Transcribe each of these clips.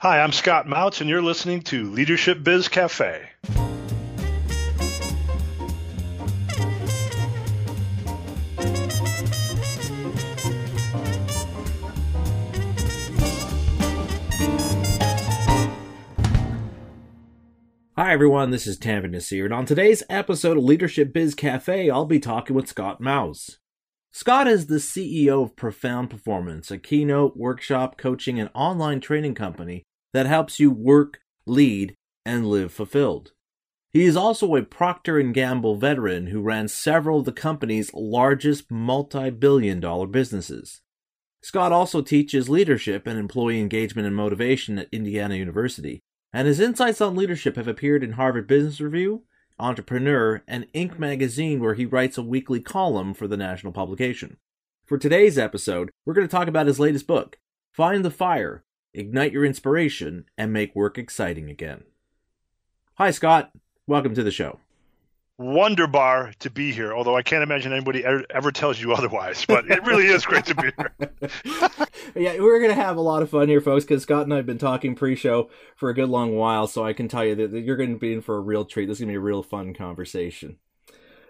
Hi, I'm Scott Mautz, and you're listening to Leadership Biz Cafe. Hi everyone, this is Tanveer Naseer, and on today's episode of Leadership Biz Cafe, I'll be talking with Scott Mautz. Scott is the CEO of Profound Performance, a keynote, workshop, coaching, and online training company that helps you work, lead, and live fulfilled. He is also a Procter & Gamble veteran who ran several of the company's largest multi-billion dollar businesses. Scott also teaches leadership and employee engagement and motivation at Indiana University, and his insights on leadership have appeared in Harvard Business Review, Entrepreneur, and Inc. magazine, where he writes a weekly column for the national publication. For today's episode, we're going to talk about his latest book, Find the Fire Ignite Your Inspiration and Make Work Exciting Again. Hi, Scott. Welcome to the show wonderbar to be here. Although I can't imagine anybody ever, ever tells you otherwise, but it really is great to be here. yeah, we're gonna have a lot of fun here, folks, because Scott and I have been talking pre-show for a good long while, so I can tell you that you're going to be in for a real treat. This is gonna be a real fun conversation.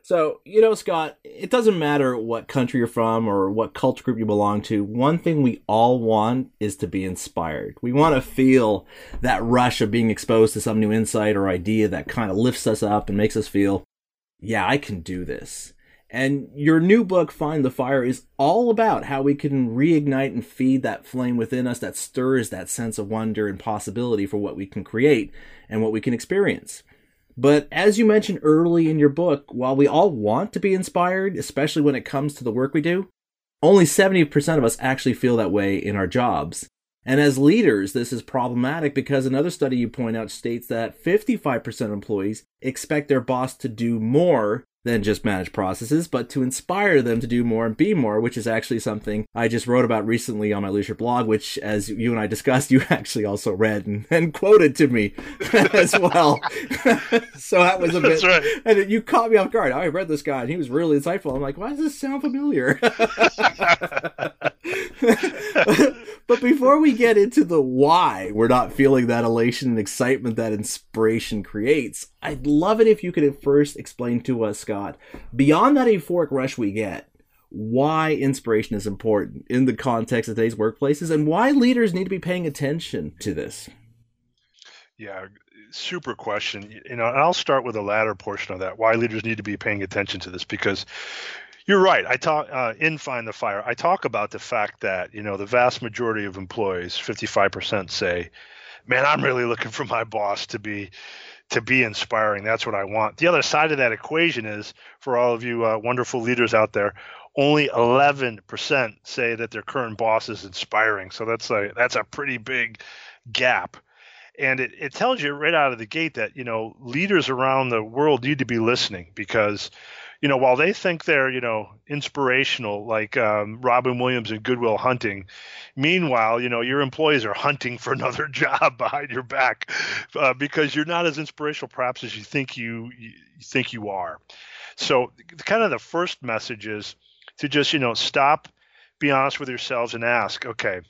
So, you know, Scott, it doesn't matter what country you're from or what culture group you belong to. One thing we all want is to be inspired. We want to feel that rush of being exposed to some new insight or idea that kind of lifts us up and makes us feel yeah, I can do this. And your new book, Find the Fire, is all about how we can reignite and feed that flame within us that stirs that sense of wonder and possibility for what we can create and what we can experience. But as you mentioned early in your book, while we all want to be inspired, especially when it comes to the work we do, only 70% of us actually feel that way in our jobs. And as leaders, this is problematic because another study you point out states that 55% of employees expect their boss to do more than just manage processes, but to inspire them to do more and be more, which is actually something I just wrote about recently on my leadership blog, which, as you and I discussed, you actually also read and, and quoted to me as well. so that was a bit, right. and you caught me off guard. I read this guy and he was really insightful. I'm like, why does this sound familiar? but before we get into the why we're not feeling that elation and excitement that inspiration creates, I'd love it if you could first explain to us, Scott, beyond that euphoric rush we get, why inspiration is important in the context of today's workplaces and why leaders need to be paying attention to this. Yeah, super question. You know, I'll start with the latter portion of that. Why leaders need to be paying attention to this because you're right. I talk uh, in Find the Fire. I talk about the fact that you know the vast majority of employees, 55%, say, "Man, I'm really looking for my boss to be to be inspiring. That's what I want." The other side of that equation is for all of you uh, wonderful leaders out there, only 11% say that their current boss is inspiring. So that's a that's a pretty big gap. And it, it tells you right out of the gate that, you know, leaders around the world need to be listening because you know, while they think they're, you know, inspirational, like um, Robin Williams in Good Will Hunting, meanwhile, you know, your employees are hunting for another job behind your back uh, because you're not as inspirational, perhaps, as you think you, you think you are. So, kind of the first message is to just, you know, stop, be honest with yourselves, and ask, okay,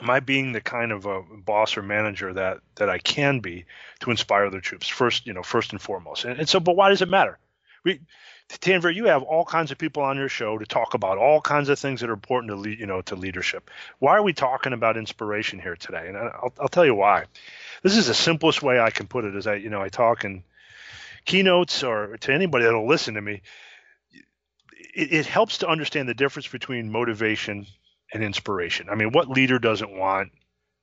am I being the kind of a boss or manager that that I can be to inspire the troops first, you know, first and foremost. And, and so, but why does it matter? We Tanveer, you have all kinds of people on your show to talk about all kinds of things that are important to lead, you know to leadership. Why are we talking about inspiration here today? And I'll, I'll tell you why. This is the simplest way I can put it. As I you know I talk in keynotes or to anybody that'll listen to me. It, it helps to understand the difference between motivation and inspiration. I mean, what leader doesn't want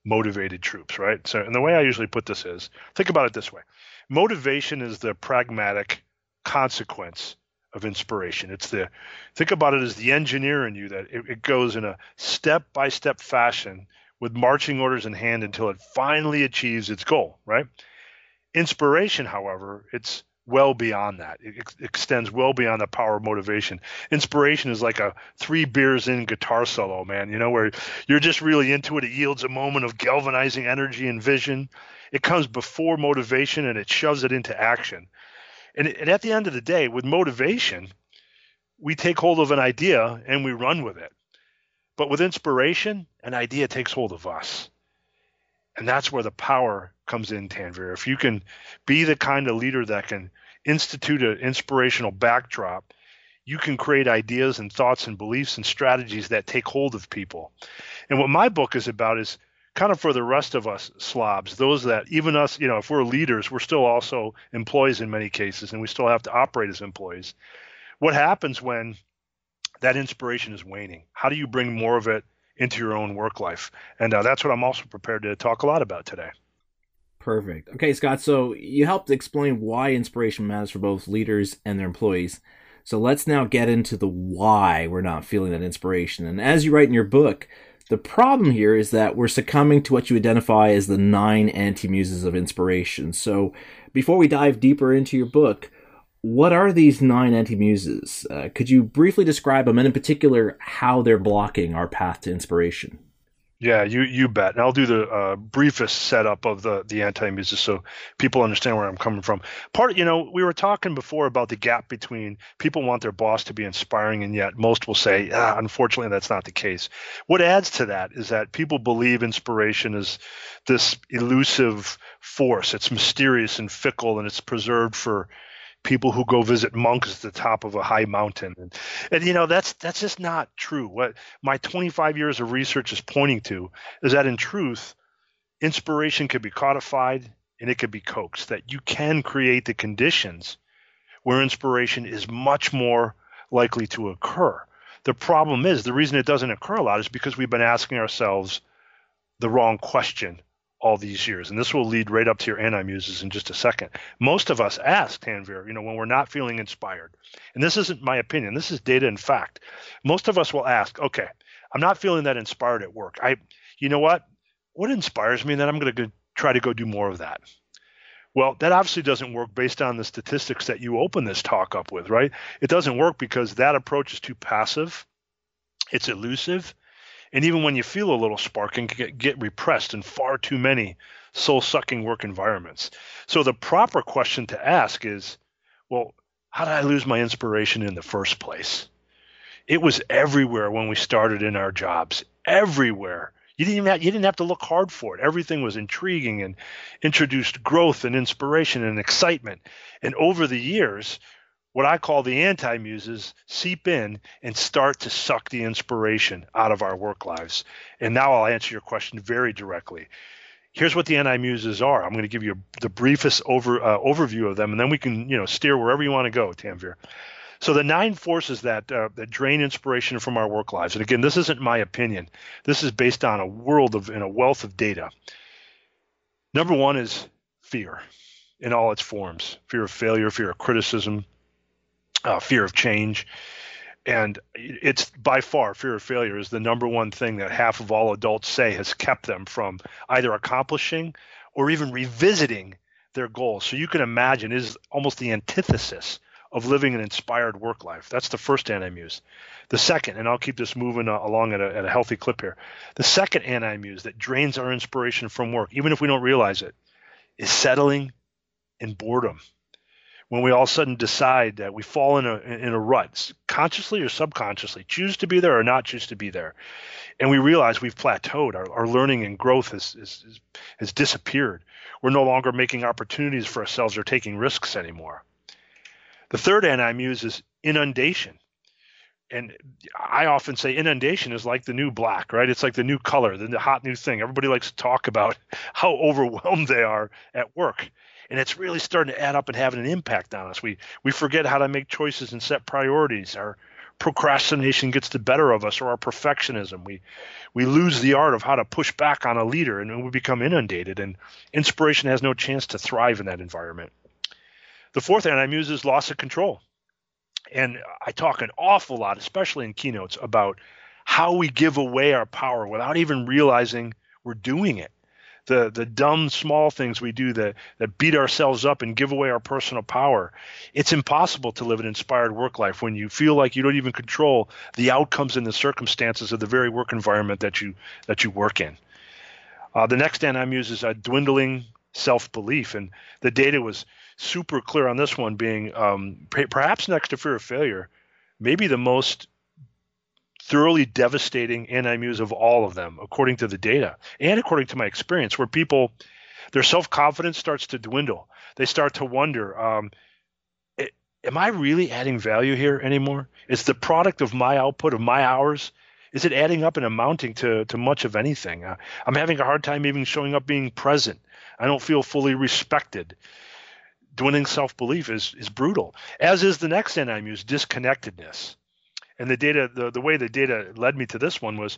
motivated troops, right? So, and the way I usually put this is, think about it this way: motivation is the pragmatic consequence of inspiration. It's the think about it as the engineer in you that it, it goes in a step by step fashion with marching orders in hand until it finally achieves its goal, right? Inspiration, however, it's well beyond that. It ex- extends well beyond the power of motivation. Inspiration is like a three beers in guitar solo, man, you know, where you're just really into it. It yields a moment of galvanizing energy and vision. It comes before motivation and it shoves it into action. And, and at the end of the day, with motivation, we take hold of an idea and we run with it. But with inspiration, an idea takes hold of us. And that's where the power comes in, Tanveer. If you can be the kind of leader that can institute an inspirational backdrop, you can create ideas and thoughts and beliefs and strategies that take hold of people. And what my book is about is kind of for the rest of us slobs, those that even us, you know, if we're leaders, we're still also employees in many cases, and we still have to operate as employees. What happens when that inspiration is waning? How do you bring more of it into your own work life? And uh, that's what I'm also prepared to talk a lot about today. Perfect. Okay, Scott. So you helped explain why inspiration matters for both leaders and their employees. So let's now get into the why we're not feeling that inspiration. And as you write in your book, the problem here is that we're succumbing to what you identify as the nine anti muses of inspiration. So, before we dive deeper into your book, what are these nine anti muses? Uh, could you briefly describe them and, in particular, how they're blocking our path to inspiration? Yeah, you you bet. And I'll do the uh, briefest setup of the the anti muses so people understand where I'm coming from. Part, you know, we were talking before about the gap between people want their boss to be inspiring, and yet most will say, ah, unfortunately, that's not the case. What adds to that is that people believe inspiration is this elusive force. It's mysterious and fickle, and it's preserved for people who go visit monks at the top of a high mountain. And, and you know that's that's just not true. What my 25 years of research is pointing to is that in truth inspiration can be codified and it can be coaxed that you can create the conditions where inspiration is much more likely to occur. The problem is the reason it doesn't occur a lot is because we've been asking ourselves the wrong question all these years. And this will lead right up to your anti-muses in just a second. Most of us ask Tanveer, you know, when we're not feeling inspired. And this isn't my opinion. This is data and fact. Most of us will ask, okay, I'm not feeling that inspired at work. I, you know what? What inspires me? Then I'm going to try to go do more of that. Well, that obviously doesn't work based on the statistics that you open this talk up with, right? It doesn't work because that approach is too passive. It's elusive and even when you feel a little spark, and get, get repressed in far too many soul sucking work environments. So the proper question to ask is, well, how did I lose my inspiration in the first place? It was everywhere when we started in our jobs, everywhere. You didn't even have, you didn't have to look hard for it. Everything was intriguing and introduced growth and inspiration and excitement. And over the years, what I call the anti muses seep in and start to suck the inspiration out of our work lives. And now I'll answer your question very directly. Here's what the anti muses are. I'm going to give you the briefest over uh, overview of them, and then we can you know steer wherever you want to go, Tanveer. So the nine forces that uh, that drain inspiration from our work lives, and again, this isn't my opinion. This is based on a world of and a wealth of data. Number one is fear in all its forms: fear of failure, fear of criticism, uh, fear of change. And it's by far fear of failure is the number one thing that half of all adults say has kept them from either accomplishing or even revisiting their goals. So you can imagine is almost the antithesis of living an inspired work life. That's the first anti-muse. The second, and I'll keep this moving uh, along at a, at a healthy clip here. The second anti-muse that drains our inspiration from work, even if we don't realize it, is settling in boredom when we all of a sudden decide that we fall in a in a rut, consciously or subconsciously, choose to be there or not choose to be there, and we realize we've plateaued, our, our learning and growth has, has has disappeared. We're no longer making opportunities for ourselves or taking risks anymore. The third anti-muse is inundation. And I often say inundation is like the new black, right? It's like the new color, the hot new thing. Everybody likes to talk about how overwhelmed they are at work and it's really starting to add up and having an impact on us. We we forget how to make choices and set priorities. Our procrastination gets the better of us, or our perfectionism. We we lose the art of how to push back on a leader, and we become inundated. And inspiration has no chance to thrive in that environment. The fourth anti-muse is loss of control, and I talk an awful lot, especially in keynotes, about how we give away our power without even realizing we're doing it the the dumb small things we do that that beat ourselves up and give away our personal power. It's impossible to live an inspired work life when you feel like you don't even control the outcomes and the circumstances of the very work environment that you that you work in. Uh, the next anti-muse is a dwindling self-belief, and the data was super clear on this one being um, perhaps next to fear of failure, maybe the most thoroughly devastating anti-muse of all of them, according to the data and according to my experience, where people their self-confidence starts to dwindle. They start to wonder, um, am I really adding value here anymore? Is the product of my output of my hours is it adding up and amounting to to much of anything? Uh, I'm having a hard time even showing up being present. I don't feel fully respected. Dwindling self-belief is is brutal, as is the next anti-muse, disconnectedness. And the data, the, the way the data led me to this one was,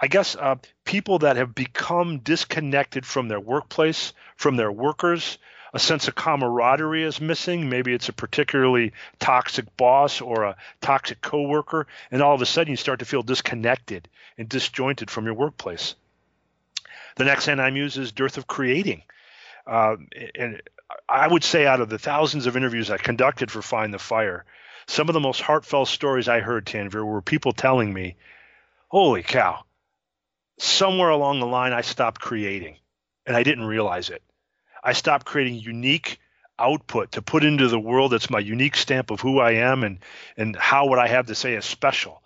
I guess, uh, people that have become disconnected from their workplace, from their workers, a sense of camaraderie is missing. Maybe it's a particularly toxic boss or a toxic coworker, and all of a sudden you start to feel disconnected and disjointed from your workplace. The next anti-muse is dearth of creating. Uh, and I would say out of the thousands of interviews I conducted for Find the Fire, some of the most heartfelt stories I heard, Tanveer, were people telling me, holy cow, somewhere along the line I stopped creating and I didn't realize it. I stopped creating unique output to put into the world that's my unique stamp of who I am and and how what I have to say is special.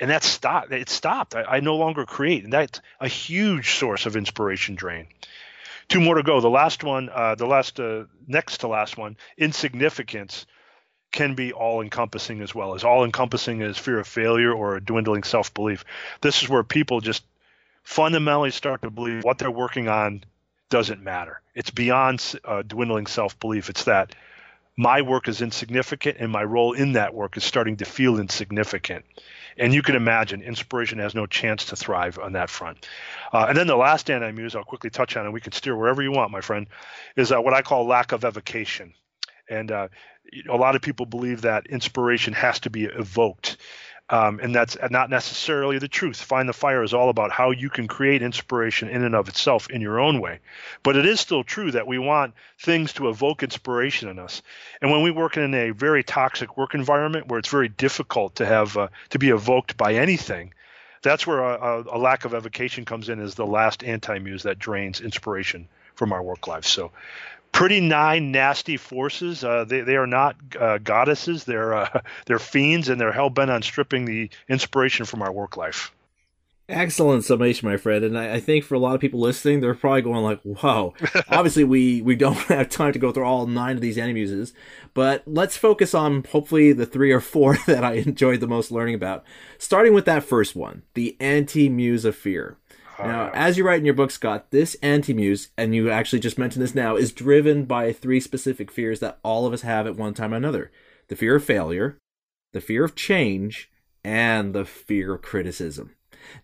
And that stopped. It stopped. I, I no longer create, and that's a huge source of inspiration drain. Two more to go. The last one, uh, the last uh, next to last one, insignificance can be all encompassing as well as all encompassing as fear of failure or a dwindling self belief. This is where people just fundamentally start to believe what they're working on doesn't matter. It's beyond uh, dwindling self belief. It's that my work is insignificant and my role in that work is starting to feel insignificant. And you can imagine inspiration has no chance to thrive on that front. Uh, and then the last anti-muse I'll quickly touch on, and we can steer wherever you want, my friend, is uh, what I call lack of evocation. And uh, a lot of people believe that inspiration has to be evoked. Um, and that's not necessarily the truth. Find the Fire is all about how you can create inspiration in and of itself in your own way. But it is still true that we want things to evoke inspiration in us. And when we work in a very toxic work environment where it's very difficult to have uh, to be evoked by anything, that's where a, a, lack of evocation comes in as the last anti-muse that drains inspiration from our work life. So pretty nine nasty forces. Uh, they they are not uh, goddesses. They're uh, they're fiends, and they're hell bent on stripping the inspiration from our work life. Excellent summation, my friend. And I, I, think for a lot of people listening, they're probably going like, "Wow." Obviously, we we don't have time to go through all nine of these anti-muses, but let's focus on hopefully the three or four that I enjoyed the most learning about. Starting with that first one, the anti-muse of fear. Now, as you write in your book, Scott, this anti-muse, and you actually just mentioned this now, is driven by three specific fears that all of us have at one time or another: the fear of failure, the fear of change, and the fear of criticism.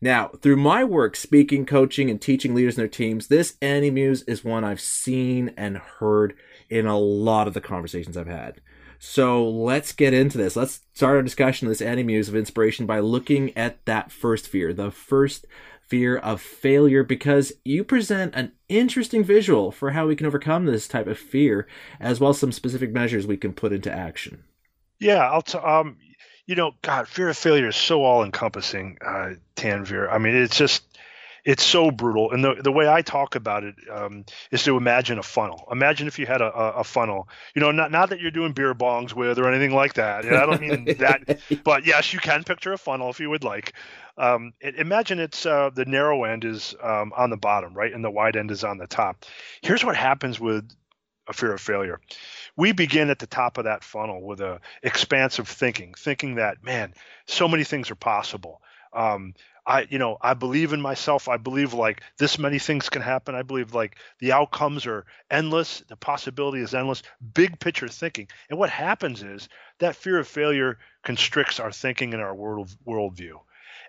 Now, through my work speaking, coaching, and teaching leaders and their teams, this anti-muse is one I've seen and heard in a lot of the conversations I've had. So let's get into this. Let's start our discussion of this anti-muse of inspiration by looking at that first fear, the first fear of failure because you present an interesting visual for how we can overcome this type of fear as well as some specific measures we can put into action yeah i'll t- um you know god fear of failure is so all encompassing uh tanveer i mean it's just it's so brutal. And the, the way I talk about it um, is to imagine a funnel. Imagine if you had a, a, a, funnel, you know, not, not that you're doing beer bongs with or anything like that. And I don't mean that, but yes, you can picture a funnel if you would like. Um, imagine it's uh, the narrow end is um, on the bottom, right? And the wide end is on the top. Here's what happens with a fear of failure. We begin at the top of that funnel with a expansive thinking, thinking that, man, so many things are possible. Um, I, you know, I believe in myself. I believe like this many things can happen. I believe like the outcomes are endless. The possibility is endless. Big picture thinking. And what happens is that fear of failure constricts our thinking and our world worldview.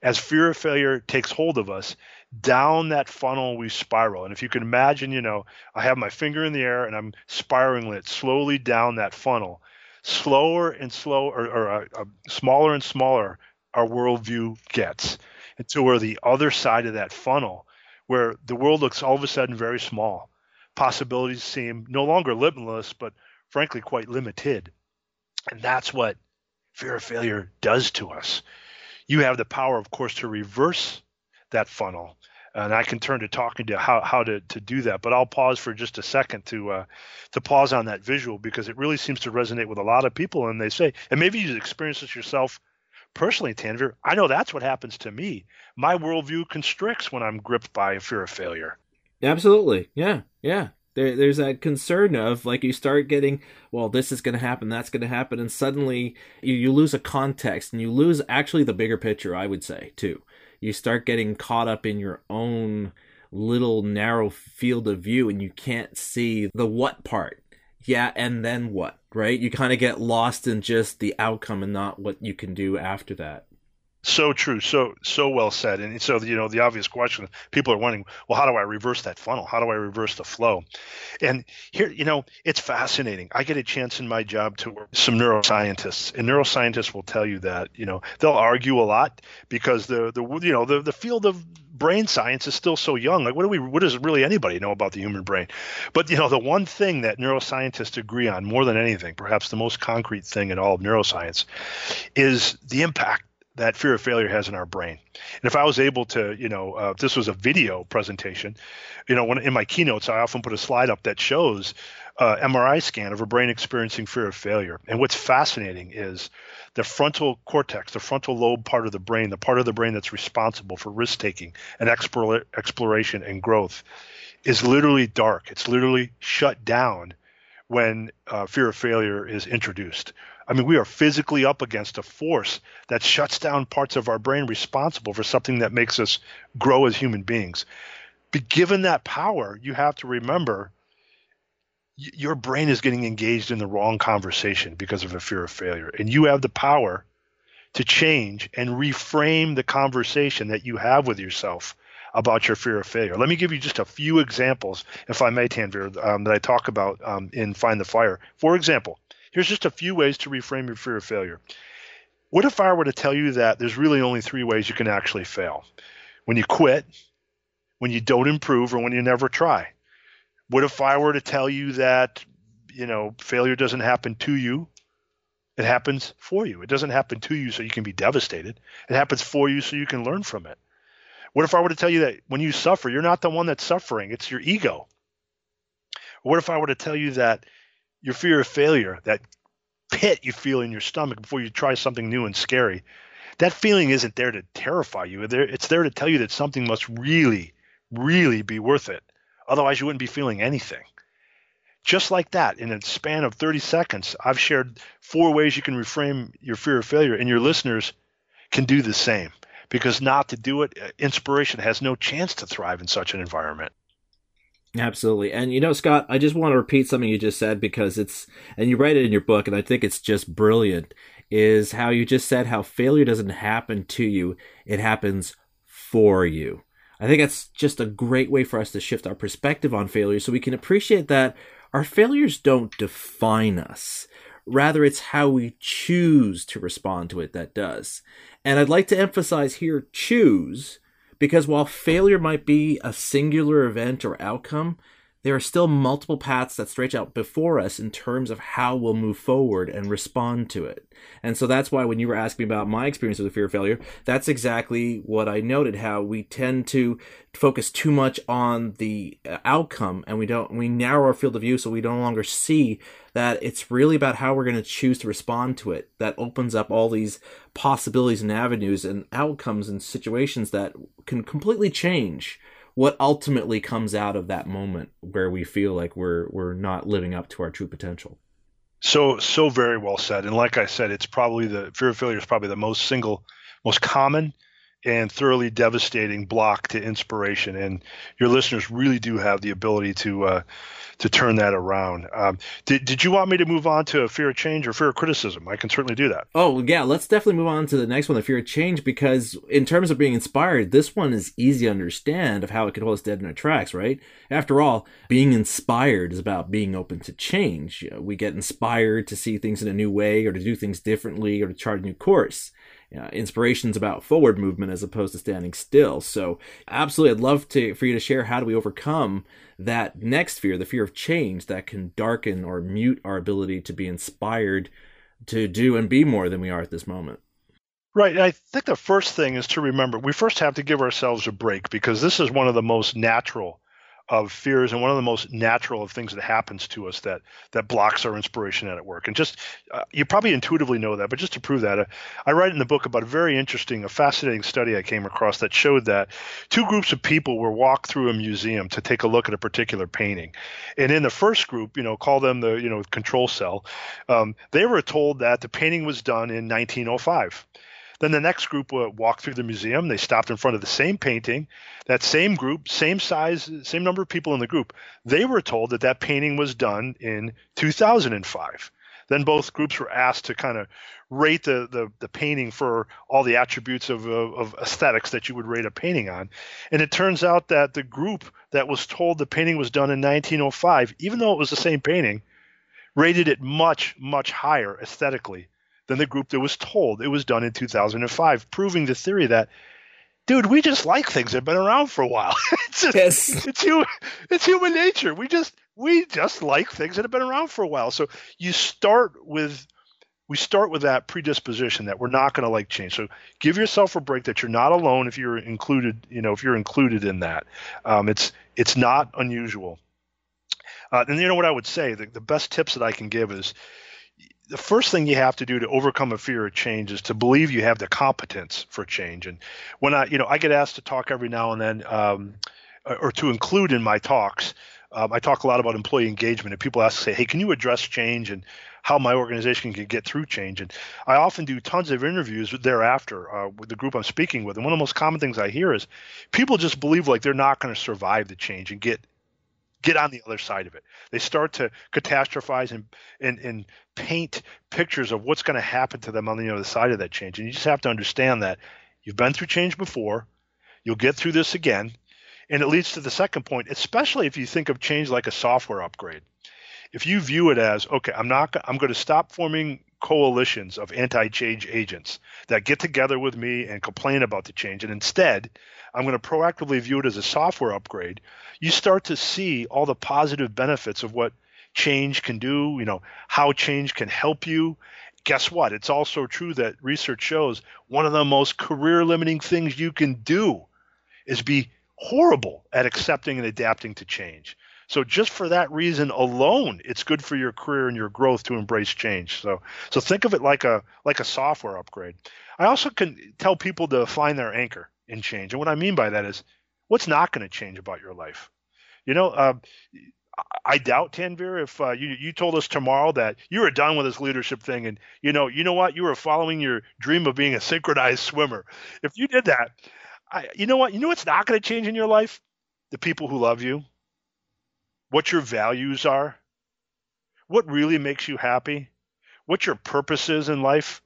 As fear of failure takes hold of us, down that funnel we spiral. And if you can imagine, you know, I have my finger in the air and I'm spiraling it slowly down that funnel. Slower and slower, or, or uh, uh, smaller and smaller, our worldview gets until we're the other side of that funnel where the world looks all of a sudden very small. Possibilities seem no longer limitless, but frankly quite limited. And that's what fear of failure does to us. You have the power, of course, to reverse that funnel. And I can turn to talking to how, how to, to do that. But I'll pause for just a second to uh, to pause on that visual because it really seems to resonate with a lot of people. And they say, and maybe you experience this yourself personally, Tanveer, I know that's what happens to me. My worldview constricts when I'm gripped by a fear of failure. Absolutely. Yeah. Yeah. There, there's that concern of like you start getting, well, this is going to happen, that's going to happen, and suddenly you, you lose a context and you lose actually the bigger picture, I would say, too. You start getting caught up in your own little narrow field of view and you can't see the what part. Yeah, and then what, right? You kind of get lost in just the outcome and not what you can do after that. So true. So so well said. And so you know the obvious question people are wondering, well, how do I reverse that funnel? How do I reverse the flow? And here, you know, it's fascinating. I get a chance in my job to work with some neuroscientists, and neuroscientists will tell you that you know they'll argue a lot because the the you know the the field of brain science is still so young. Like, what do we? What does really anybody know about the human brain? But you know, the one thing that neuroscientists agree on more than anything, perhaps the most concrete thing in all of neuroscience, is the impact that fear of failure has in our brain. And if I was able to, you know, uh, this was a video presentation, you know, when in my keynotes, I often put a slide up that shows uh, MRI scan of a brain experiencing fear of failure. And what's fascinating is the frontal cortex, the frontal lobe part of the brain, the part of the brain that's responsible for risk taking and explore, exploration and growth, is literally dark. It's literally shut down when uh, fear of failure is introduced. I mean, we are physically up against a force that shuts down parts of our brain responsible for something that makes us grow as human beings. But given that power, you have to remember y- your brain is getting engaged in the wrong conversation because of a fear of failure. And you have the power to change and reframe the conversation that you have with yourself about your fear of failure. Let me give you just a few examples, if I may, Tanveer, um, that I talk about um, in Find the Fire. For example, Here's just a few ways to reframe your fear of failure. What if I were to tell you that there's really only three ways you can actually fail? When you quit, when you don't improve, or when you never try? What if I were to tell you that, you know, failure doesn't happen to you, it happens for you. It doesn't happen to you so you can be devastated. It happens for you so you can learn from it. What if I were to tell you that when you suffer, you're not the one that's suffering, it's your ego? What if I were to tell you that your fear of failure, that pit you feel in your stomach before you try something new and scary, that feeling isn't there to terrify you. It's there to tell you that something must really, really be worth it. Otherwise, you wouldn't be feeling anything. Just like that, in a span of 30 seconds, I've shared four ways you can reframe your fear of failure, and your listeners can do the same. Because not to do it, uh, inspiration has no chance to thrive in such an environment. Absolutely. And you know, Scott, I just want to repeat something you just said because it's, and you write it in your book, and I think it's just brilliant, is how you just said how failure doesn't happen to you, it happens for you. I think that's just a great way for us to shift our perspective on failure so we can appreciate that our failures don't define us. Rather, it's how we choose to respond to it that does. And I'd like to emphasize here choose because while failure might be a singular event or outcome, there are still multiple paths that stretch out before us in terms of how we'll move forward and respond to it. And so that's why when you were asking about my experience with the fear of failure, that's exactly what I noted how we tend to focus too much on the uh, outcome and we don't we narrow our field of view so we no longer see that it's really about how we're going to choose to respond to it. That opens up all these possibilities and avenues and outcomes and situations that can completely change what ultimately comes out of that moment where we feel like we're we're not living up to our true potential. So so very well said. And like I said, it's probably the fear of failure is probably the most single, most common and thoroughly devastating block to inspiration. And your listeners really do have the ability to uh, to turn that around. Um, did Did you want me to move on to a fear of change or fear of criticism? I can certainly do that. Oh yeah, let's definitely move on to the next one, the fear of change, because in terms of being inspired, this one is easy to understand of how it could hold us dead in our tracks. Right? After all, being inspired is about being open to change. We get inspired to see things in a new way, or to do things differently, or to chart a new course uh, inspirations about forward movement as opposed to standing still. So, absolutely, I'd love to for you to share how do we overcome that next fear, the fear of change that can darken or mute our ability to be inspired to do and be more than we are at this moment. Right. I think the first thing is to remember we first have to give ourselves a break because this is one of the most natural of fears and one of the most natural of things that happens to us that that blocks our inspiration at work. And just uh, you probably intuitively know that, but just to prove that, uh, I write in the book about a very interesting, a fascinating study I came across that showed that two groups of people were walked through a museum to take a look at a particular painting, and in the first group, you know, call them the you know control cell, um, they were told that the painting was done in 1905. Then the next group walked through the museum. They stopped in front of the same painting. That same group, same size, same number of people in the group, they were told that that painting was done in 2005. Then both groups were asked to kind of rate the, the, the painting for all the attributes of, of, of aesthetics that you would rate a painting on. And it turns out that the group that was told the painting was done in 1905, even though it was the same painting, rated it much, much higher aesthetically than the group that was told it was done in 2005, proving the theory that, dude, we just like things that have been around for a while. it's just, yes. it's human, it's human nature. We just we just like things that have been around for a while. So you start with we start with that predisposition that we're not going to like change. So give yourself a break that you're not alone if you're included. You know, if you're included in that, um, it's it's not unusual. Uh, and you know what I would say? The, the best tips that I can give is the first thing you have to do to overcome a fear of change is to believe you have the competence for change. And when I, you know, I get asked to talk every now and then, um, or to include in my talks, um, I talk a lot about employee engagement, and people ask, say, "Hey, can you address change and how my organization can get through change?" And I often do tons of interviews thereafter uh, with the group I'm speaking with. And one of the most common things I hear is people just believe like they're not going to survive the change and get get on the other side of it. They start to catastrophize and and, and paint pictures of what's going to happen to them on the other side of that change. And you just have to understand that you've been through change before, you'll get through this again. And it leads to the second point, especially if you think of change like a software upgrade. If you view it as, okay, I'm not I'm going to stop forming coalitions of anti-change agents that get together with me and complain about the change and instead I'm going to proactively view it as a software upgrade, you start to see all the positive benefits of what change can do, you know, how change can help you. Guess what? It's also true that research shows one of the most career limiting things you can do is be horrible at accepting and adapting to change. So just for that reason alone, it's good for your career and your growth to embrace change. So so think of it like a like a software upgrade. I also can tell people to find their anchor in change. And what I mean by that is what's not going to change about your life? You know, uh, I doubt Tanveer if uh, you you told us tomorrow that you were done with this leadership thing, and you know you know what you were following your dream of being a synchronized swimmer. If you did that, I, you know what you know what's not going to change in your life? The people who love you, what your values are, what really makes you happy, what your purpose is in life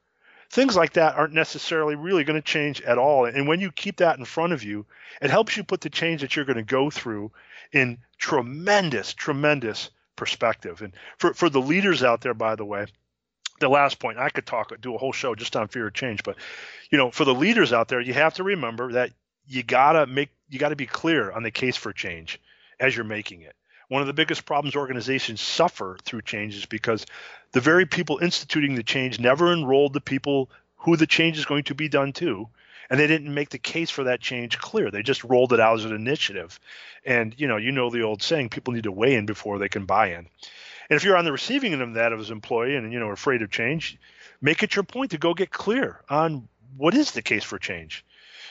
things like that aren't necessarily really going to change at all. And when you keep that in front of you, it helps you put the change that you're going to go through in tremendous, tremendous perspective. And for, for the leaders out there, by the way, the last point, I could talk, do a whole show just on fear of change, but you know, for the leaders out there, you have to remember that you gotta make, you gotta be clear on the case for change as you're making it. One of the biggest problems organizations suffer through change is because the very people instituting the change never enrolled the people who the change is going to be done to and they didn't make the case for that change clear. They just rolled it out as an initiative. And you know you know the old saying people need to weigh in before they can buy in. And if you're on the receiving end of that as an employee and you know afraid of change make it your point to go get clear on what is the case for change.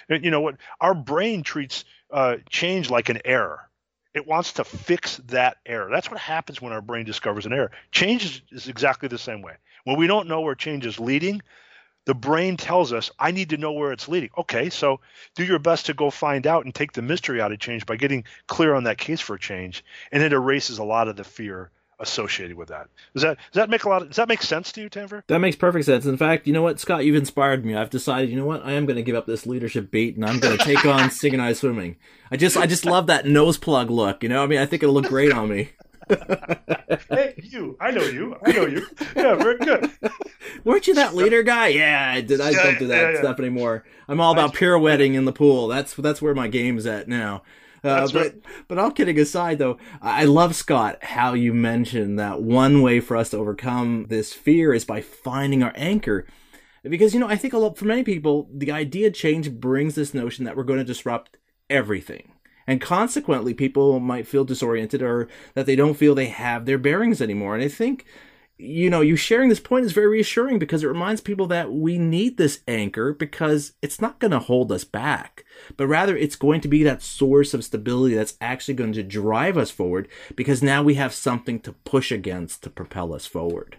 And you know what? Our brain treats uh, change like an error it wants to fix that error. That's what happens when our brain discovers an error. Change is, exactly the same way. When we don't know where change is leading, the brain tells us, I need to know where it's leading. Okay, so do your best to go find out and take the mystery out of change by getting clear on that case for change. And it erases a lot of the fear associated with that. Does that does that make a lot of, does that make sense to you, Tanveer? That makes perfect sense. In fact, you know what, Scott, you've inspired me. I've decided, you know what, I am going to give up this leadership beat and I'm going to take on synchronized swimming. I just I just love that nose plug look. You know, I mean, I think it'll look great on me. hey, you! I know you. I know you. Yeah, very good. Weren't you that leader guy? Yeah, I did. I don't do that yeah, yeah. stuff anymore. I'm all about pirouetting in the pool. That's that's where my game's at now. Uh, but right. but all kidding aside, though, I love Scott how you mentioned that one way for us to overcome this fear is by finding our anchor, because you know I think a lot for many people the idea change brings this notion that we're going to disrupt everything, And consequently, people might feel disoriented or that they don't feel they have their bearings anymore. And I think you know, you sharing this point is very reassuring because it reminds people that we need this anchor because it's not going to hold us back, but rather it's going to be that source of stability that's actually going to drive us forward because now we have something to push against to propel us forward.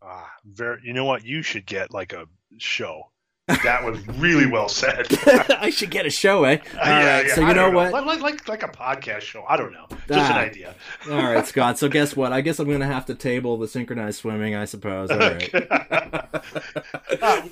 Ah, very. You know what? You should get like a show that was really well said. I should get a show, eh? All yeah, right. Yeah, so you know, know, what? Like, like like a podcast show. I don't know. Just ah. an idea. All right, Scott. So guess what? I guess I'm going to have to table the synchronized swimming. I suppose. All right. uh,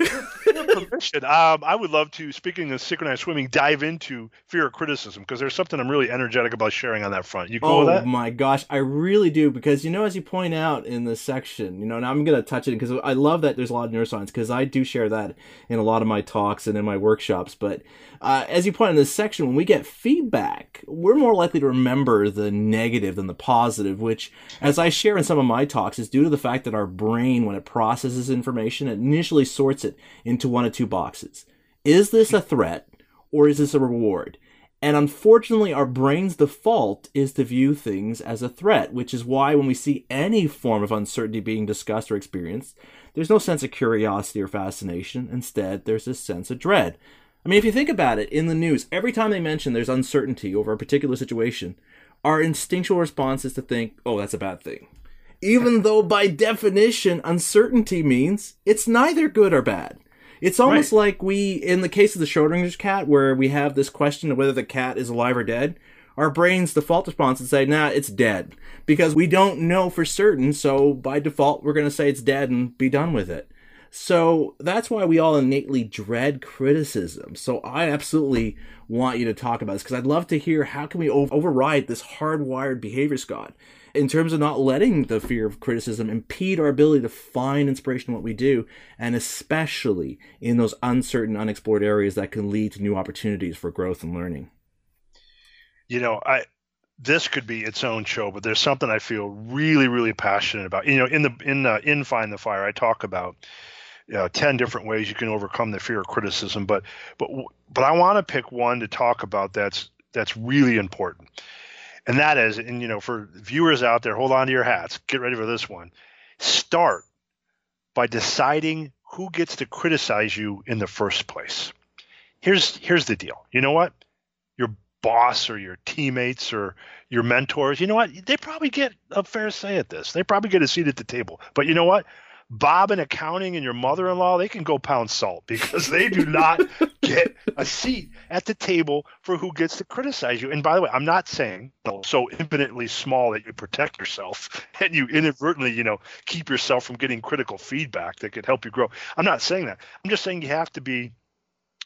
permission, um, I would love to. Speaking of synchronized swimming, dive into fear of criticism because there's something I'm really energetic about sharing on that front. You cool oh my gosh, I really do because you know, as you point out in the section, you know, and I'm going to touch it because I love that there's a lot of neuroscience because I do share that in a lot of my talks and in my workshops. But uh, as you point in this section, when we get feedback, we're more likely to remember the negative than the positive, which, as I share in some of my talks, is due to the fact that our brain, when it processes information, it initially sorts it into one of two boxes. Is this a threat or is this a reward? And unfortunately, our brain's default is to view things as a threat, which is why when we see any form of uncertainty being discussed or experienced, there's no sense of curiosity or fascination. Instead, there's this sense of dread. I mean, if you think about it, in the news, every time they mention there's uncertainty over a particular situation, our instinctual response is to think, oh, that's a bad thing. Even though, by definition, uncertainty means it's neither good or bad. It's almost right. like we, in the case of the Schrodinger's cat, where we have this question of whether the cat is alive or dead, our brain's default response is say, nah, it's dead. Because we don't know for certain, so by default, we're going to say it's dead and be done with it. So that's why we all innately dread criticism. So I absolutely want you to talk about this because I'd love to hear how can we override this hardwired behavior, Scott, in terms of not letting the fear of criticism impede our ability to find inspiration in what we do, and especially in those uncertain, unexplored areas that can lead to new opportunities for growth and learning you know, I this could be its own show, but there's something I feel really, really passionate about. You know, in the in uh, in Find the Fire, I talk about know, ten different ways you can overcome the fear of criticism, but but but I want to pick one to talk about that's that's really important, and that is, and you know, for viewers out there, hold on to your hats, get ready for this one. Start by deciding who gets to criticize you in the first place. Here's here's the deal. You know what? Boss or your teammates or your mentors, you know what? They probably get a fair say at this. They probably get a seat at the table. But you know what? Bob in accounting and your mother-in-law, they can go pound salt because they do not get a seat at the table for who gets to criticize you. And by the way, I'm not saying so infinitely small that you protect yourself and you inadvertently, you know, keep yourself from getting critical feedback that could help you grow. I'm not saying that. I'm just saying you have to be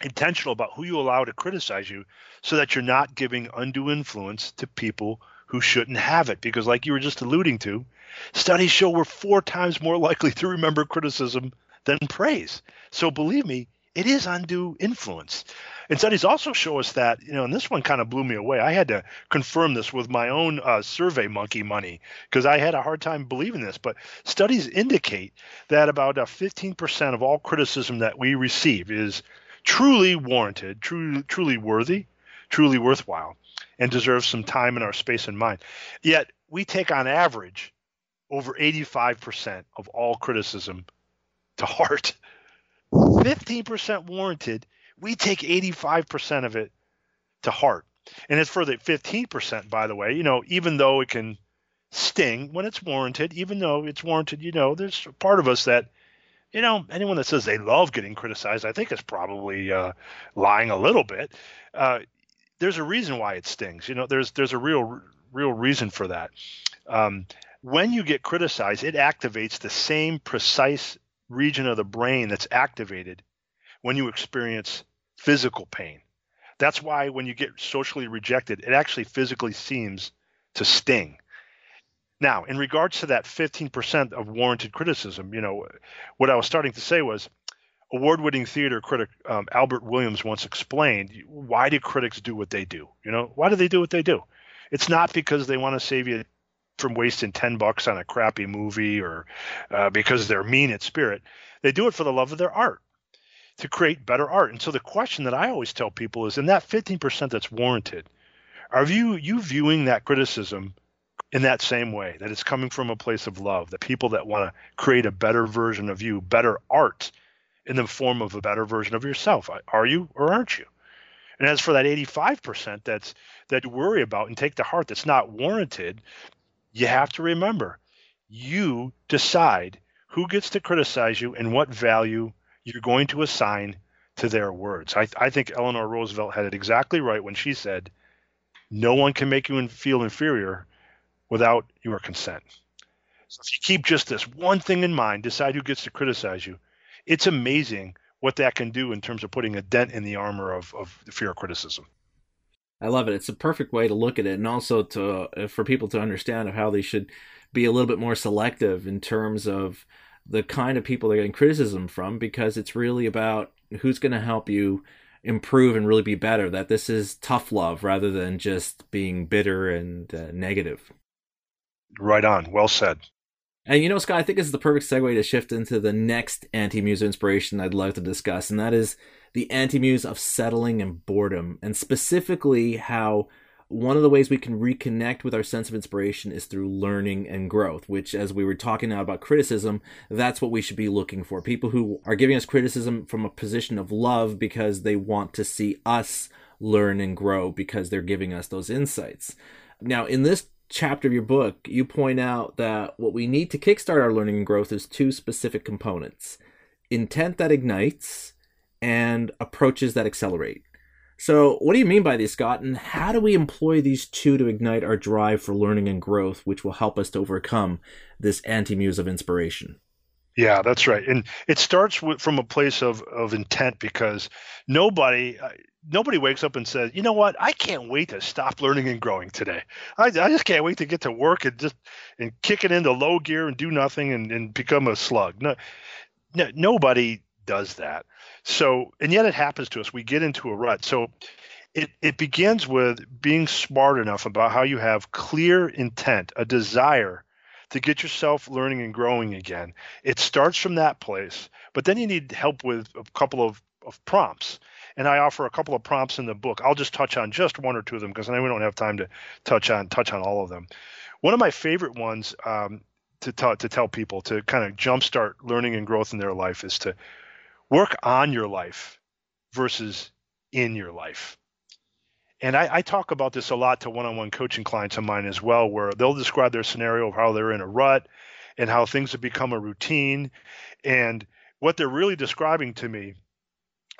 intentional about who you allow to criticize you so that you're not giving undue influence to people who shouldn't have it. Because, like you were just alluding to, studies show we're four times more likely to remember criticism than praise. So, believe me, it is undue influence. And studies also show us that, you know, and this one kind of blew me away. I had to confirm this with my own uh, survey monkey money because I had a hard time believing this. But studies indicate that about uh, 15% of all criticism that we receive is truly warranted, truly, truly worthy, truly worthwhile, and deserves some time in our space and mind. Yet we take on average over 85% of all criticism to heart. 15% warranted, we take 85% of it to heart. And it's for the 15%, by the way, you know, even though it can sting when it's warranted, even though it's warranted, you know, there's part of us that you know, anyone that says they love getting criticized, I think is probably uh, lying a little bit. Uh, there's a reason why it stings. You know, there's there's a real real reason for that. Um, when you get criticized, it activates the same precise region of the brain that's activated when you experience physical pain. That's why when you get socially rejected, it actually physically seems to sting. Now, in regards to that 15% of warranted criticism, you know, what I was starting to say was award-winning theater critic um, Albert Williams once explained, why do critics do what they do? You know, why do they do what they do? It's not because they want to save you from wasting 10 bucks on a crappy movie or uh, because they're mean at spirit. They do it for the love of their art to create better art. And so the question that I always tell people is in that 15% that's warranted, Are you you viewing that criticism in that same way that it's coming from a place of love, that people that want to create a better version of you, better art in the form of a better version of yourself. Are you or aren't you? And as for that 85% that's that you worry about and take to heart that's not warranted, you have to remember you decide who gets to criticize you and what value you're going to assign to their words. I, I think Eleanor Roosevelt had it exactly right when she said, No one can make you feel inferior without your consent. So if you keep just this one thing in mind, decide who gets to criticize you, it's amazing what that can do in terms of putting a dent in the armor of, of the fear of criticism. I love it. It's a perfect way to look at it, and also to uh, for people to understand of how they should be a little bit more selective in terms of the kind of people they're getting criticism from, because it's really about who's going to help you improve and really be better. That this is tough love rather than just being bitter and uh, negative. Right on. Well said. And you know, Scott, I think this is the perfect segue to shift into the next anti-muse inspiration I'd love to discuss, and that is the anti-muse of settling and boredom, and specifically how one of the ways we can reconnect with our sense of inspiration is through learning and growth, which, as we were talking now about criticism, that's what we should be looking for. People who are giving us criticism from a position of love because they want to see us learn and grow because they're giving us those insights. Now, in this chapter of your book, you point out that what we need to kickstart our learning and growth is two specific components intent that ignites and approaches that accelerate. So, what do you mean by this, Scott? And how do we employ these two to ignite our drive for learning and growth, which will help us to overcome this anti muse of inspiration? Yeah, that's right. And it starts with, from a place of, of intent because nobody, uh, nobody wakes up and says, you know what, I can't wait to stop learning and growing today. I, I just can't wait to get to work and just and kick it into low gear and do nothing and, and become a slug. No, no, nobody does that. So, and yet it happens to us. We get into a rut. So it, it begins with being smart enough about how you have clear intent, a desire to get yourself learning and growing again. It starts from that place, but then you need help with a couple of, of prompts and I offer a couple of prompts in the book. I'll just touch on just one or two of them because I know we don't have time to touch on touch on all of them. One of my favorite ones um, to, t- to tell people to kind of jumpstart learning and growth in their life is to work on your life versus in your life. And I, I, talk about this a lot to one-on-one coaching clients of mine as well, where they'll describe their scenario of how they're in a rut and how things have become a routine. And what they're really describing to me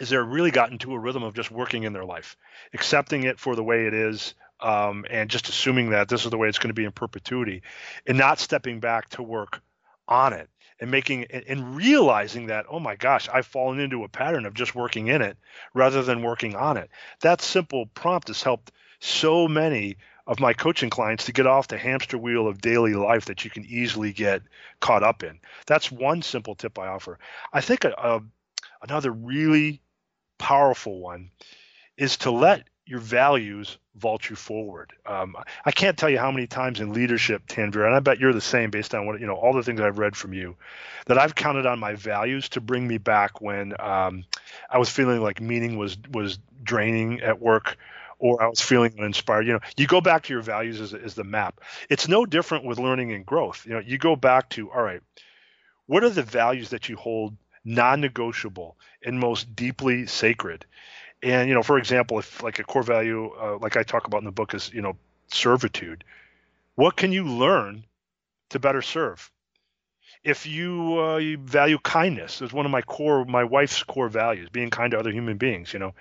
is they're really gotten to a rhythm of just working in their life, accepting it for the way it is, um, and just assuming that this is the way it's going to be in perpetuity, and not stepping back to work on it and making and realizing that oh my gosh i've fallen into a pattern of just working in it rather than working on it. That simple prompt has helped so many of my coaching clients to get off the hamster wheel of daily life that you can easily get caught up in. That's one simple tip i offer. I think a, a, another really powerful one is to let your values vault you forward. Um, I can't tell you how many times in leadership, Tanveer, and I bet you're the same based on what you know, all the things I've read from you, that I've counted on my values to bring me back when um, I was feeling like meaning was was draining at work, or I was feeling uninspired. You know, you go back to your values as, as the map. It's no different with learning and growth. You know, you go back to all right, what are the values that you hold non-negotiable and most deeply sacred. And you know for example if like a core value uh, like i talk about in the book is you know servitude. What can you learn to better serve? If you, uh, you value kindness as one of my core my wife's core values being kind to other human beings you know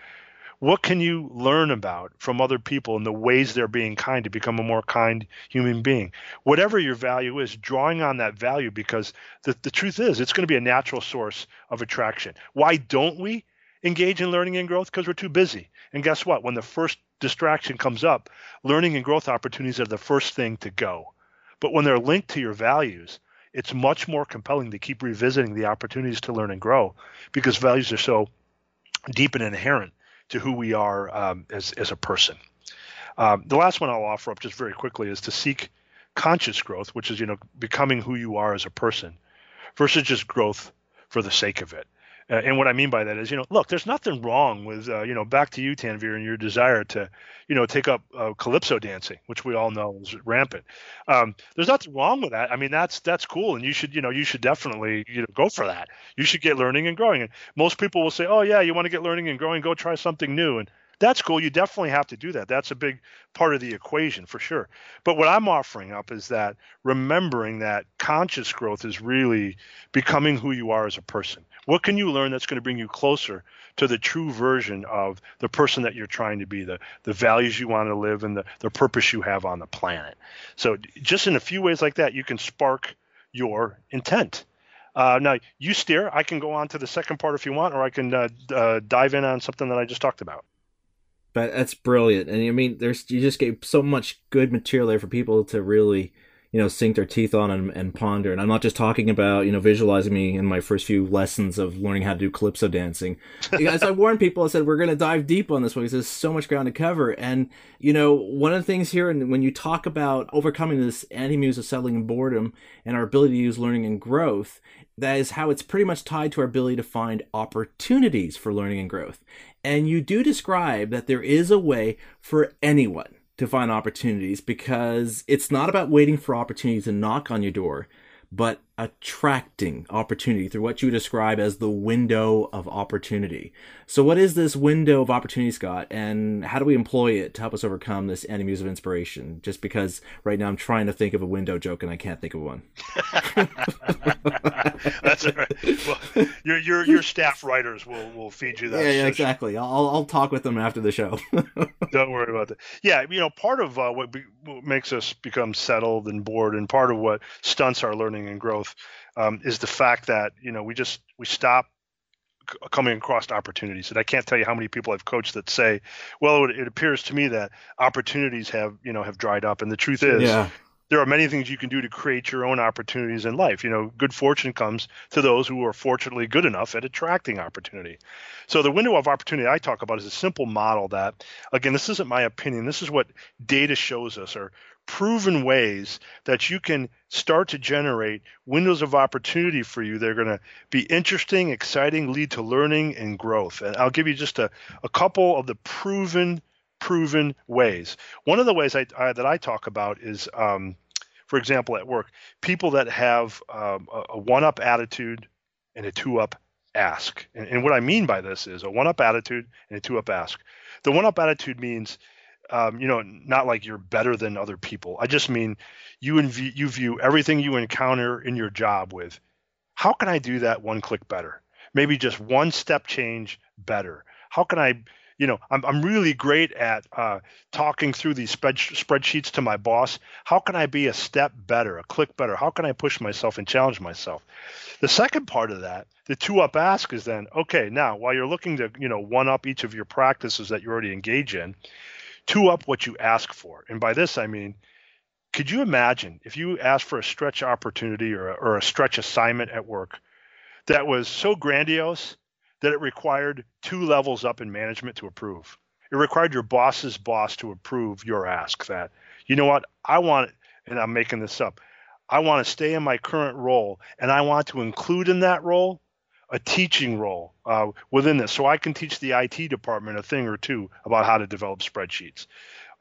what can you learn about from other people and the ways they're being kind to become a more kind human being? Whatever your value is, drawing on that value because the, the truth is it's going to be a natural source of attraction. Why don't we engage in learning and growth? Because we're too busy. And guess what? When the first distraction comes up, learning and growth opportunities are the first thing to go. But when they're linked to your values, it's much more compelling to keep revisiting the opportunities to learn and grow because values are so deep and inherent to who we are um, as as a person. Um, the last one I'll offer up just very quickly is to seek conscious growth, which is you know becoming who you are as a person, versus just growth for the sake of it. Uh, and what I mean by that is, you know, look, there's nothing wrong with, uh, you know, back to you, Tanveer, and your desire to, you know, take up uh, calypso dancing, which we all know is rampant. Um, there's nothing wrong with that. I mean, that's that's cool, and you should, you know, you should definitely, you know, go for that. You should get learning and growing. And most people will say, oh yeah, you want to get learning and growing, go try something new. And that's cool. You definitely have to do that. That's a big part of the equation for sure. But what I'm offering up is that remembering that conscious growth is really becoming who you are as a person. What can you learn that's going to bring you closer to the true version of the person that you're trying to be, the, the values you want to live, and the, the purpose you have on the planet? So, just in a few ways like that, you can spark your intent. Uh, now, you steer. I can go on to the second part if you want, or I can uh, uh, dive in on something that I just talked about. But that's brilliant, and I mean, there's you just gave so much good material there for people to really, you know, sink their teeth on and, and ponder. And I'm not just talking about you know visualizing me in my first few lessons of learning how to do calypso dancing. As I warned people, I said we're going to dive deep on this one because there's so much ground to cover. And you know, one of the things here, and when you talk about overcoming this anti-muse of settling and boredom and our ability to use learning and growth, that is how it's pretty much tied to our ability to find opportunities for learning and growth. And you do describe that there is a way for anyone to find opportunities because it's not about waiting for opportunities to knock on your door but attracting opportunity through what you describe as the window of opportunity. So, what is this window of opportunity, Scott, and how do we employ it to help us overcome this anti-muse of inspiration? Just because right now I'm trying to think of a window joke and I can't think of one. That's all right. Well, your your your staff writers will will feed you that. Yeah, yeah exactly. I'll I'll talk with them after the show. Don't worry about that. Yeah, you know, part of uh, what, be, what makes us become settled and bored, and part of what stunts our learning and growth um, is the fact that you know we just we stop coming across opportunities. And I can't tell you how many people I've coached that say, "Well, it, it appears to me that opportunities have you know have dried up." And the truth is, yeah. there are many things you can do to create your own opportunities in life. You know, good fortune comes to those who are fortunately good enough at attracting opportunity. So the window of opportunity I talk about is a simple model that, again, this isn't my opinion. This is what data shows us, or proven ways that you can start to generate windows of opportunity for you. They're going to be interesting, exciting, lead to learning and growth. And I'll give you just a, a couple of the proven, proven ways. One of the ways I, I that I talk about is, um, for example, at work, people that have um, a, a one-up attitude and a two-up ask. And, and what I mean by this is a one-up attitude and a two-up ask. The one-up attitude means um, you know, not like you're better than other people. I just mean you inv- you view everything you encounter in your job with, how can I do that one click better? Maybe just one step change better. How can I, you know, I'm I'm really great at uh, talking through these spread- spreadsheets to my boss. How can I be a step better, a click better? How can I push myself and challenge myself? The second part of that, the two up ask is then okay. Now, while you're looking to, you know, one up each of your practices that you already engage in two up what you ask for. And by this, I mean, could you imagine if you asked for a stretch opportunity or a, or a stretch assignment at work that was so grandiose that it required two levels up in management to approve? It required your boss's boss to approve your ask that, you know what, I want, and I'm making this up, I want to stay in my current role and I want to include in that role a teaching role uh, within this, so I can teach the IT department a thing or two about how to develop spreadsheets,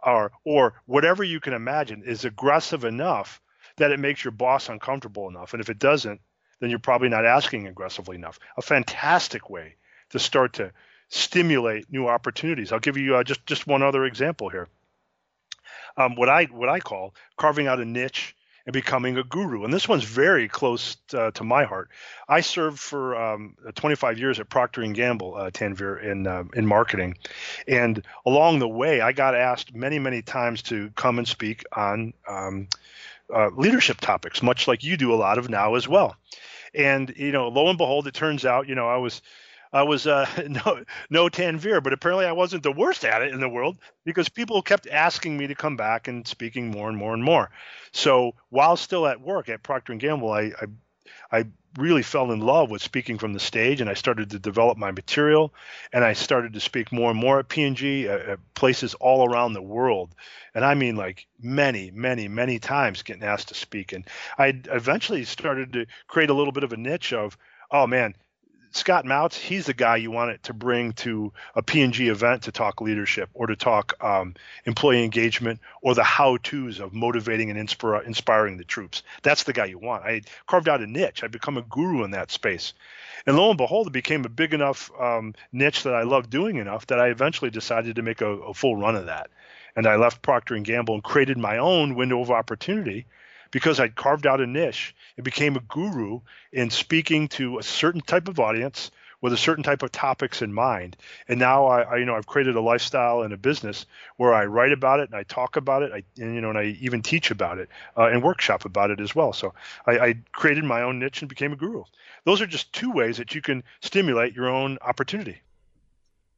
or or whatever you can imagine is aggressive enough that it makes your boss uncomfortable enough, and if it doesn't, then you're probably not asking aggressively enough. A fantastic way to start to stimulate new opportunities. I'll give you uh, just just one other example here. Um, what I what I call carving out a niche and becoming a guru. And this one's very close uh, to my heart. I served for um, 25 years at Procter and Gamble, uh, Tanveer, in uh, in marketing, and along the way, I got asked many, many times to come and speak on um, uh, leadership topics, much like you do a lot of now as well. And you know, lo and behold, it turns out, you know, I was I was uh, no no Tanveer, but apparently I wasn't the worst at it in the world because people kept asking me to come back and speaking more and more and more. So while still at work at Procter and Gamble, I, I I really fell in love with speaking from the stage, and I started to develop my material, and I started to speak more and more at P&G, at, at places all around the world, and I mean like many, many, many times getting asked to speak, and I eventually started to create a little bit of a niche of, oh man Scott Mautz, he's the guy you want it to bring to a P&G event to talk leadership or to talk um, employee engagement or the how-tos of motivating and inspira- inspiring the troops. That's the guy you want. I carved out a niche. I become a guru in that space. And lo and behold, it became a big enough um, niche that I loved doing enough that I eventually decided to make a, a full run of that. And I left Procter Gamble and created my own window of opportunity because I'd carved out a niche and became a guru in speaking to a certain type of audience with a certain type of topics in mind. And now I, I, you know, I've created a lifestyle and a business where I write about it and I talk about it, I, and you know, and I even teach about it uh, and workshop about it as well. So I, I created my own niche and became a guru. Those are just two ways that you can stimulate your own opportunity.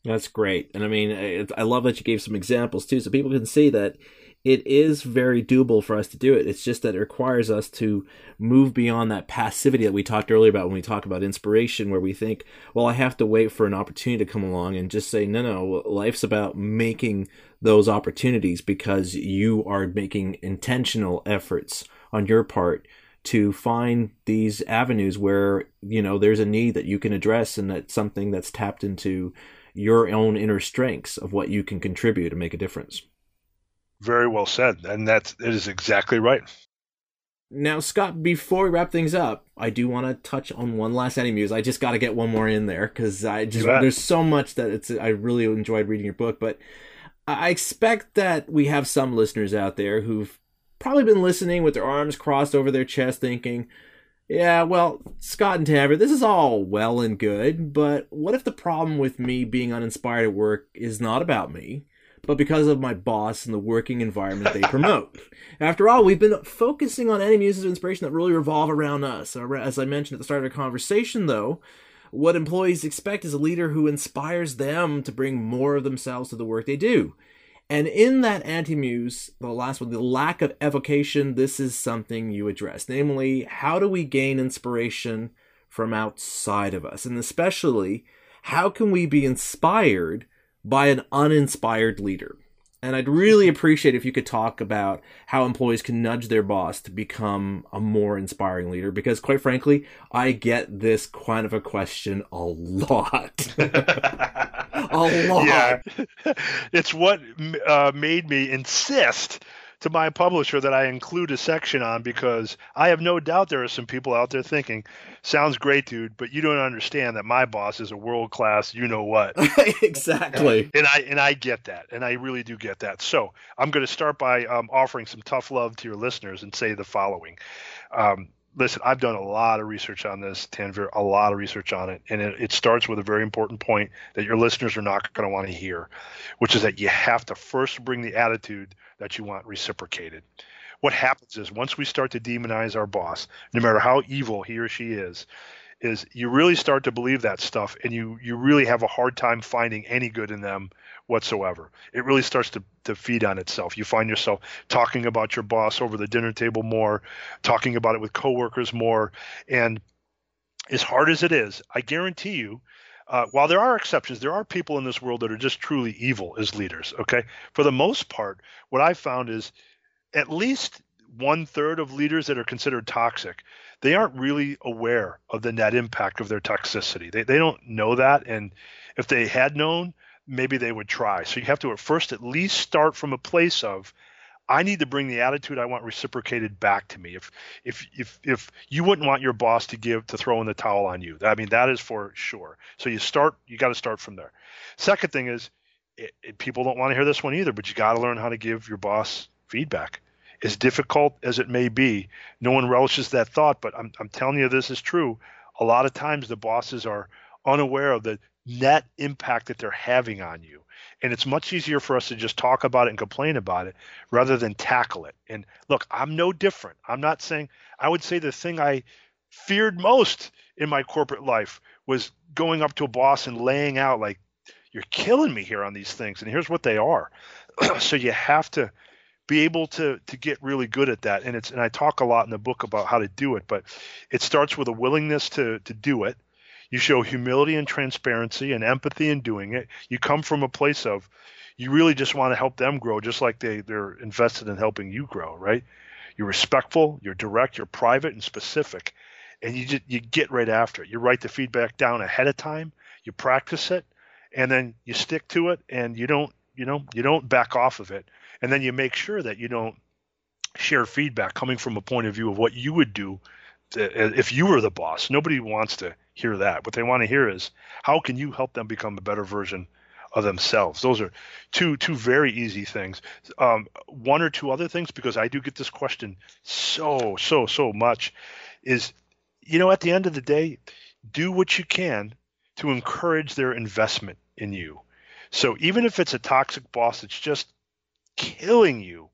That's great, and I mean, I love that you gave some examples too, so people can see that it is very doable for us to do it. It's just that it requires us to move beyond that passivity that we talked earlier about when we talk about inspiration, where we think, well, I have to wait for an opportunity to come along and just say, no, no, life's about making those opportunities because you are making intentional efforts on your part to find these avenues where, you know, there's a need that you can address and that's something that's tapped into your own inner strengths of what you can contribute and make a difference. Very well said, and that's it is exactly right. Now, Scott, before we wrap things up, I do want to touch on one last Anti-Muse. I just got to get one more in there because I just there's so much that it's. I really enjoyed reading your book, but I expect that we have some listeners out there who've probably been listening with their arms crossed over their chest, thinking, "Yeah, well, Scott and Tanveer, this is all well and good, but what if the problem with me being uninspired at work is not about me? but because of my boss and the working environment they promote. After all, we've been focusing on Anti-Muses of inspiration that really revolve around us. As I mentioned at the start of the conversation, though, what employees expect is a leader who inspires them to bring more of themselves to the work they do. And in that anti-muse, the last one, the lack of evocation, this is something you address. Namely, how do we gain inspiration from outside of us? And especially, how can we be inspired by an uninspired leader. And I'd really appreciate if you could talk about how employees can nudge their boss to become a more inspiring leader. Because, quite frankly, I get this kind of a question a lot. a lot. Yeah. It's what uh, made me insist to my publisher that I include a section on because I have no doubt there are some people out there thinking, sounds great, dude, but you don't understand that my boss is a world class, you know what. exactly. And I and I get that. And I really do get that. So I'm going to start by um, offering some tough love to your listeners and say the following. Um, listen, I've done a lot of research on this, Tanveer, a lot of research on it. And it, it starts with a very important point that your listeners are not going to want to hear, which is that you have to first bring the attitude that you want reciprocated. What happens is once we start to demonize our boss, no matter how evil he or she is, is you really start to believe that stuff and you you really have a hard time finding any good in them whatsoever. It really starts to, to feed on itself. You find yourself talking about your boss over the dinner table more, talking about it with coworkers more. And as hard as it is, I guarantee you, uh, while there are exceptions, there are people in this world that are just truly evil as leaders. Okay. For the most part, what I found is at least one third of leaders that are considered toxic, they aren't really aware of the net impact of their toxicity. They, they don't know that. And if they had known, maybe they would try. So you have to at first at least start from a place of I need to bring the attitude I want reciprocated back to me. If if if if you wouldn't want your boss to give to throw in the towel on you, I mean that is for sure. So you start you got to start from there. Second thing is it, it, people don't want to hear this one either, but you got to learn how to give your boss feedback. As difficult as it may be, no one relishes that thought, but I'm I'm telling you this is true. A lot of times the bosses are unaware of the net impact that they're having on you. And it's much easier for us to just talk about it and complain about it rather than tackle it. And look, I'm no different. I'm not saying, I would say the thing I feared most in my corporate life was going up to a boss and laying out, like, you're killing me here on these things. And here's what they are. so you have to be able to to get really good at that and it's and I talk a lot in the book about how to do it but it starts with a willingness to to do it you show humility and transparency and empathy in doing it. You come from a place of you really just want to help them grow just like they, they're invested in helping you grow, right? You're respectful, you're direct, you're private and specific. and you just you get right after it. You write the feedback down ahead of time, you practice it, and then you stick to it, and you don't you know you don't back off of it, and then you make sure that you don't share feedback coming from a point of view of what you would do if you were the boss. Nobody wants to hear that. What they want to hear is how can you help them become a better version of themselves. Those are two two very easy things. Um, one or two other things because I do get this question so so so much is you know at the end of the day do what you can to encourage their investment in you. So even if it's a toxic boss that's just killing you,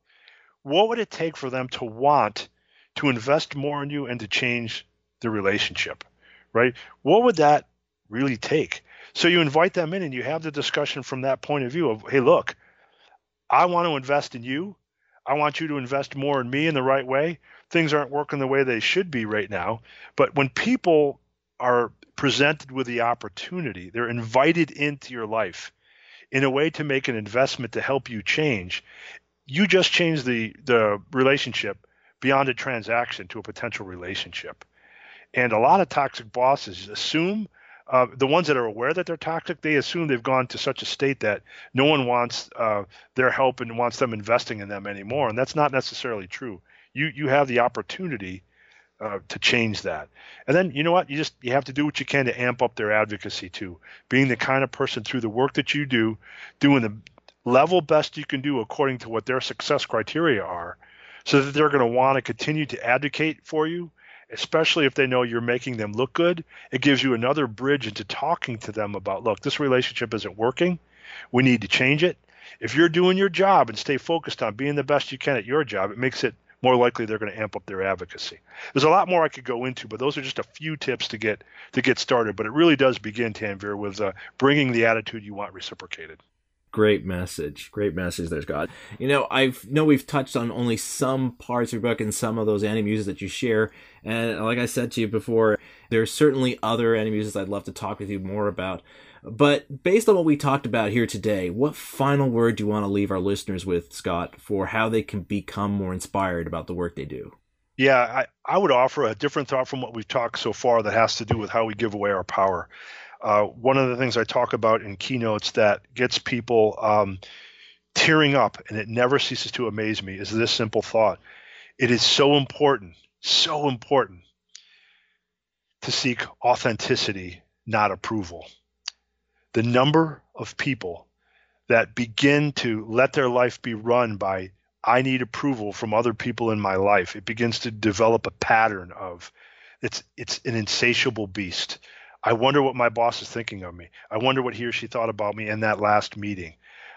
what would it take for them to want to invest more in you and to change the relationship? Right? What would that really take? So you invite them in and you have the discussion from that point of view of, hey, look, I want to invest in you. I want you to invest more in me in the right way. Things aren't working the way they should be right now. But when people are presented with the opportunity, they're invited into your life in a way to make an investment to help you change. You just change the the relationship beyond a transaction to a potential relationship. And a lot of toxic bosses assume uh, the ones that are aware that they're toxic, they assume they've gone to such a state that no one wants uh, their help and wants them investing in them anymore, and that's not necessarily true. You you have the opportunity uh, to change that, and then you know what? You just you have to do what you can to amp up their advocacy too. Being the kind of person through the work that you do, doing the level best you can do according to what their success criteria are, so that they're going to want to continue to advocate for you especially if they know you're making them look good. It gives you another bridge into talking to them about, look, this relationship isn't working. We need to change it. If you're doing your job and stay focused on being the best you can at your job, it makes it more likely they're going to amp up their advocacy. There's a lot more I could go into, but those are just a few tips to get to get started. But it really does begin, Tanveer, with uh, bringing the attitude you want reciprocated. Great message. Great message there, Scott. You know, I know we've touched on only some parts of your book and some of those anti-muses that you share. And like I said to you before, there's certainly other anti-muses I'd love to talk with you more about. But based on what we talked about here today, what final word do you want to leave our listeners with, Scott, for how they can become more inspired about the work they do? Yeah, I, I would offer a different thought from what we've talked so far that has to do with how we give away our power. Uh, one of the things I talk about in keynotes that gets people um, tearing up, and it never ceases to amaze me, is this simple thought. It is so important, so important to seek authenticity, not approval. The number of people that begin to let their life be run by, I need approval from other people in my life, it begins to develop a pattern of, it's, it's an insatiable beast I wonder what my boss is thinking of me. I wonder what he or she thought about me in that last meeting.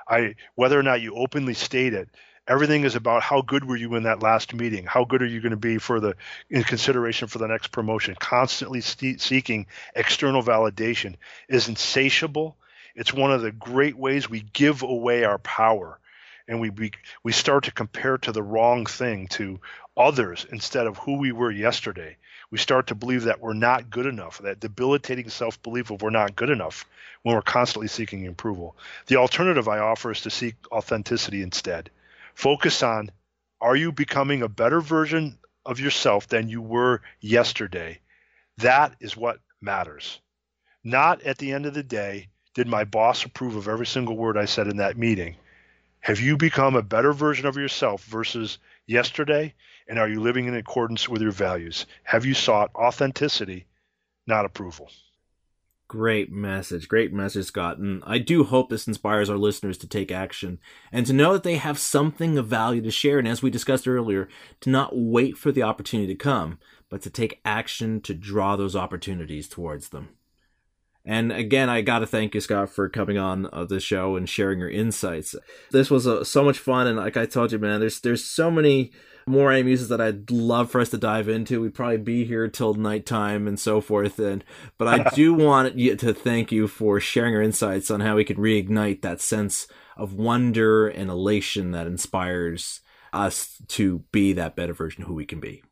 I whether or not you openly state it, everything is about how good were you in that last meeting? How good are you going to be for the in consideration for the next promotion? Constantly st- seeking external validation is insatiable. It's one of the great ways we give away our power and we, we we start to compare to the wrong thing to others instead of who we were yesterday we start to believe that we're not good enough, that debilitating self belief of we're not good enough when we're constantly seeking approval. The alternative I offer is to seek authenticity instead. Focus on are you becoming a better version of yourself than you were yesterday? That is what matters. Not at the end of the day, did my boss approve of every single word I said in that meeting? Have you become a better version of yourself versus yesterday? And are you living in accordance with your values? Have you sought authenticity, not approval? Great message. Great message, Scott. And I do hope this inspires our listeners to take action and to know that they have something of value to share. And as we discussed earlier, to not wait for the opportunity to come, but to take action to draw those opportunities towards them. And again, I got to thank you, Scott, for coming on uh, the show and sharing your insights. This was uh, so much fun, and like I told you, man, there's there's so many more anime that I'd love for us to dive into. We'd probably be here till nighttime and so forth. And but I do want to thank you for sharing your insights on how we could reignite that sense of wonder and elation that inspires us to be that better version of who we can be.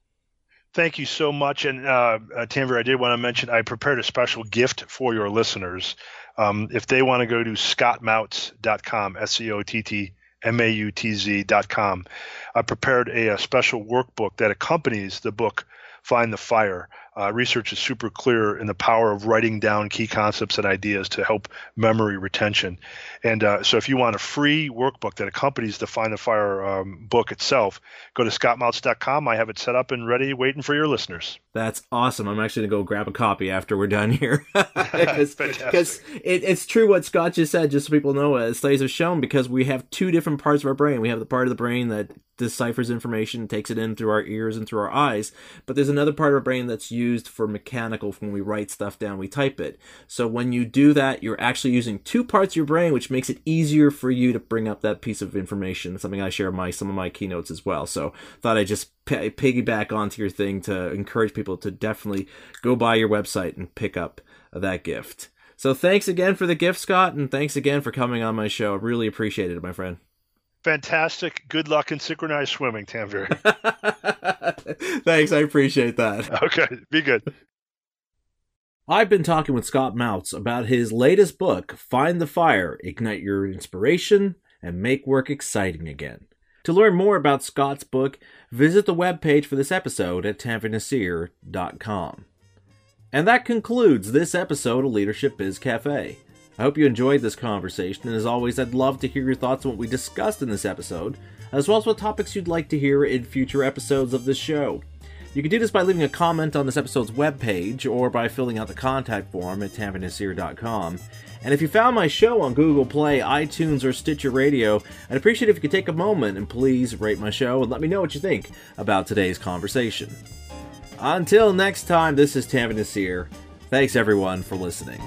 Thank you so much. And uh, uh, I did want to mention I prepared a special gift for your listeners. Um, if they want to go to scottmautz.com, S C O T T mautz.com. I prepared a, a special workbook that accompanies the book Find the Fire. Uh, research is super clear in the power of writing down key concepts and ideas to help memory retention. And uh, so, if you want a free workbook that accompanies the Find the Fire um, book itself, go to scottmautz.com. I have it set up and ready, waiting for your listeners. That's awesome. I'm actually going to go grab a copy after we're done here. Because it, it's true what Scott just said, just so people know, as studies have shown, because we have two different parts of our brain. We have the part of the brain that deciphers information, takes it in through our ears and through our eyes. But there's another part of our brain that's used for mechanical when we write stuff down, we type it. So when you do that, you're actually using two parts of your brain, which makes it easier for you to bring up that piece of information. Something I share my some of my keynotes as well. So thought I'd just p- piggyback onto your thing to encourage people to definitely go by your website and pick up that gift. So thanks again for the gift, Scott, and thanks again for coming on my show. I really appreciate it, my friend fantastic. Good luck in synchronized swimming, Tanveer. Thanks, I appreciate that. Okay, be good. I've been talking with Scott Mautz about his latest book, Find the Fire Ignite Your Inspiration and Make Work Exciting Again. To learn more about Scott's book, visit the webpage for this episode at tanveernaseer.com. And that concludes this episode of Leadership Biz Cafe. I hope you enjoyed this conversation, and as always, I'd love to hear your thoughts on what we discussed in this episode, as well as what topics you'd like to hear in future episodes of this show. You can do this by leaving a comment on this episode's webpage or by filling out the contact form at tanveernaseer.com. And if you found my show on Google Play, iTunes, or Stitcher Radio, I'd appreciate if you could take a moment and please rate my show and let me know what you think about today's conversation. Until next time, this is Naseer. Thanks everyone for listening.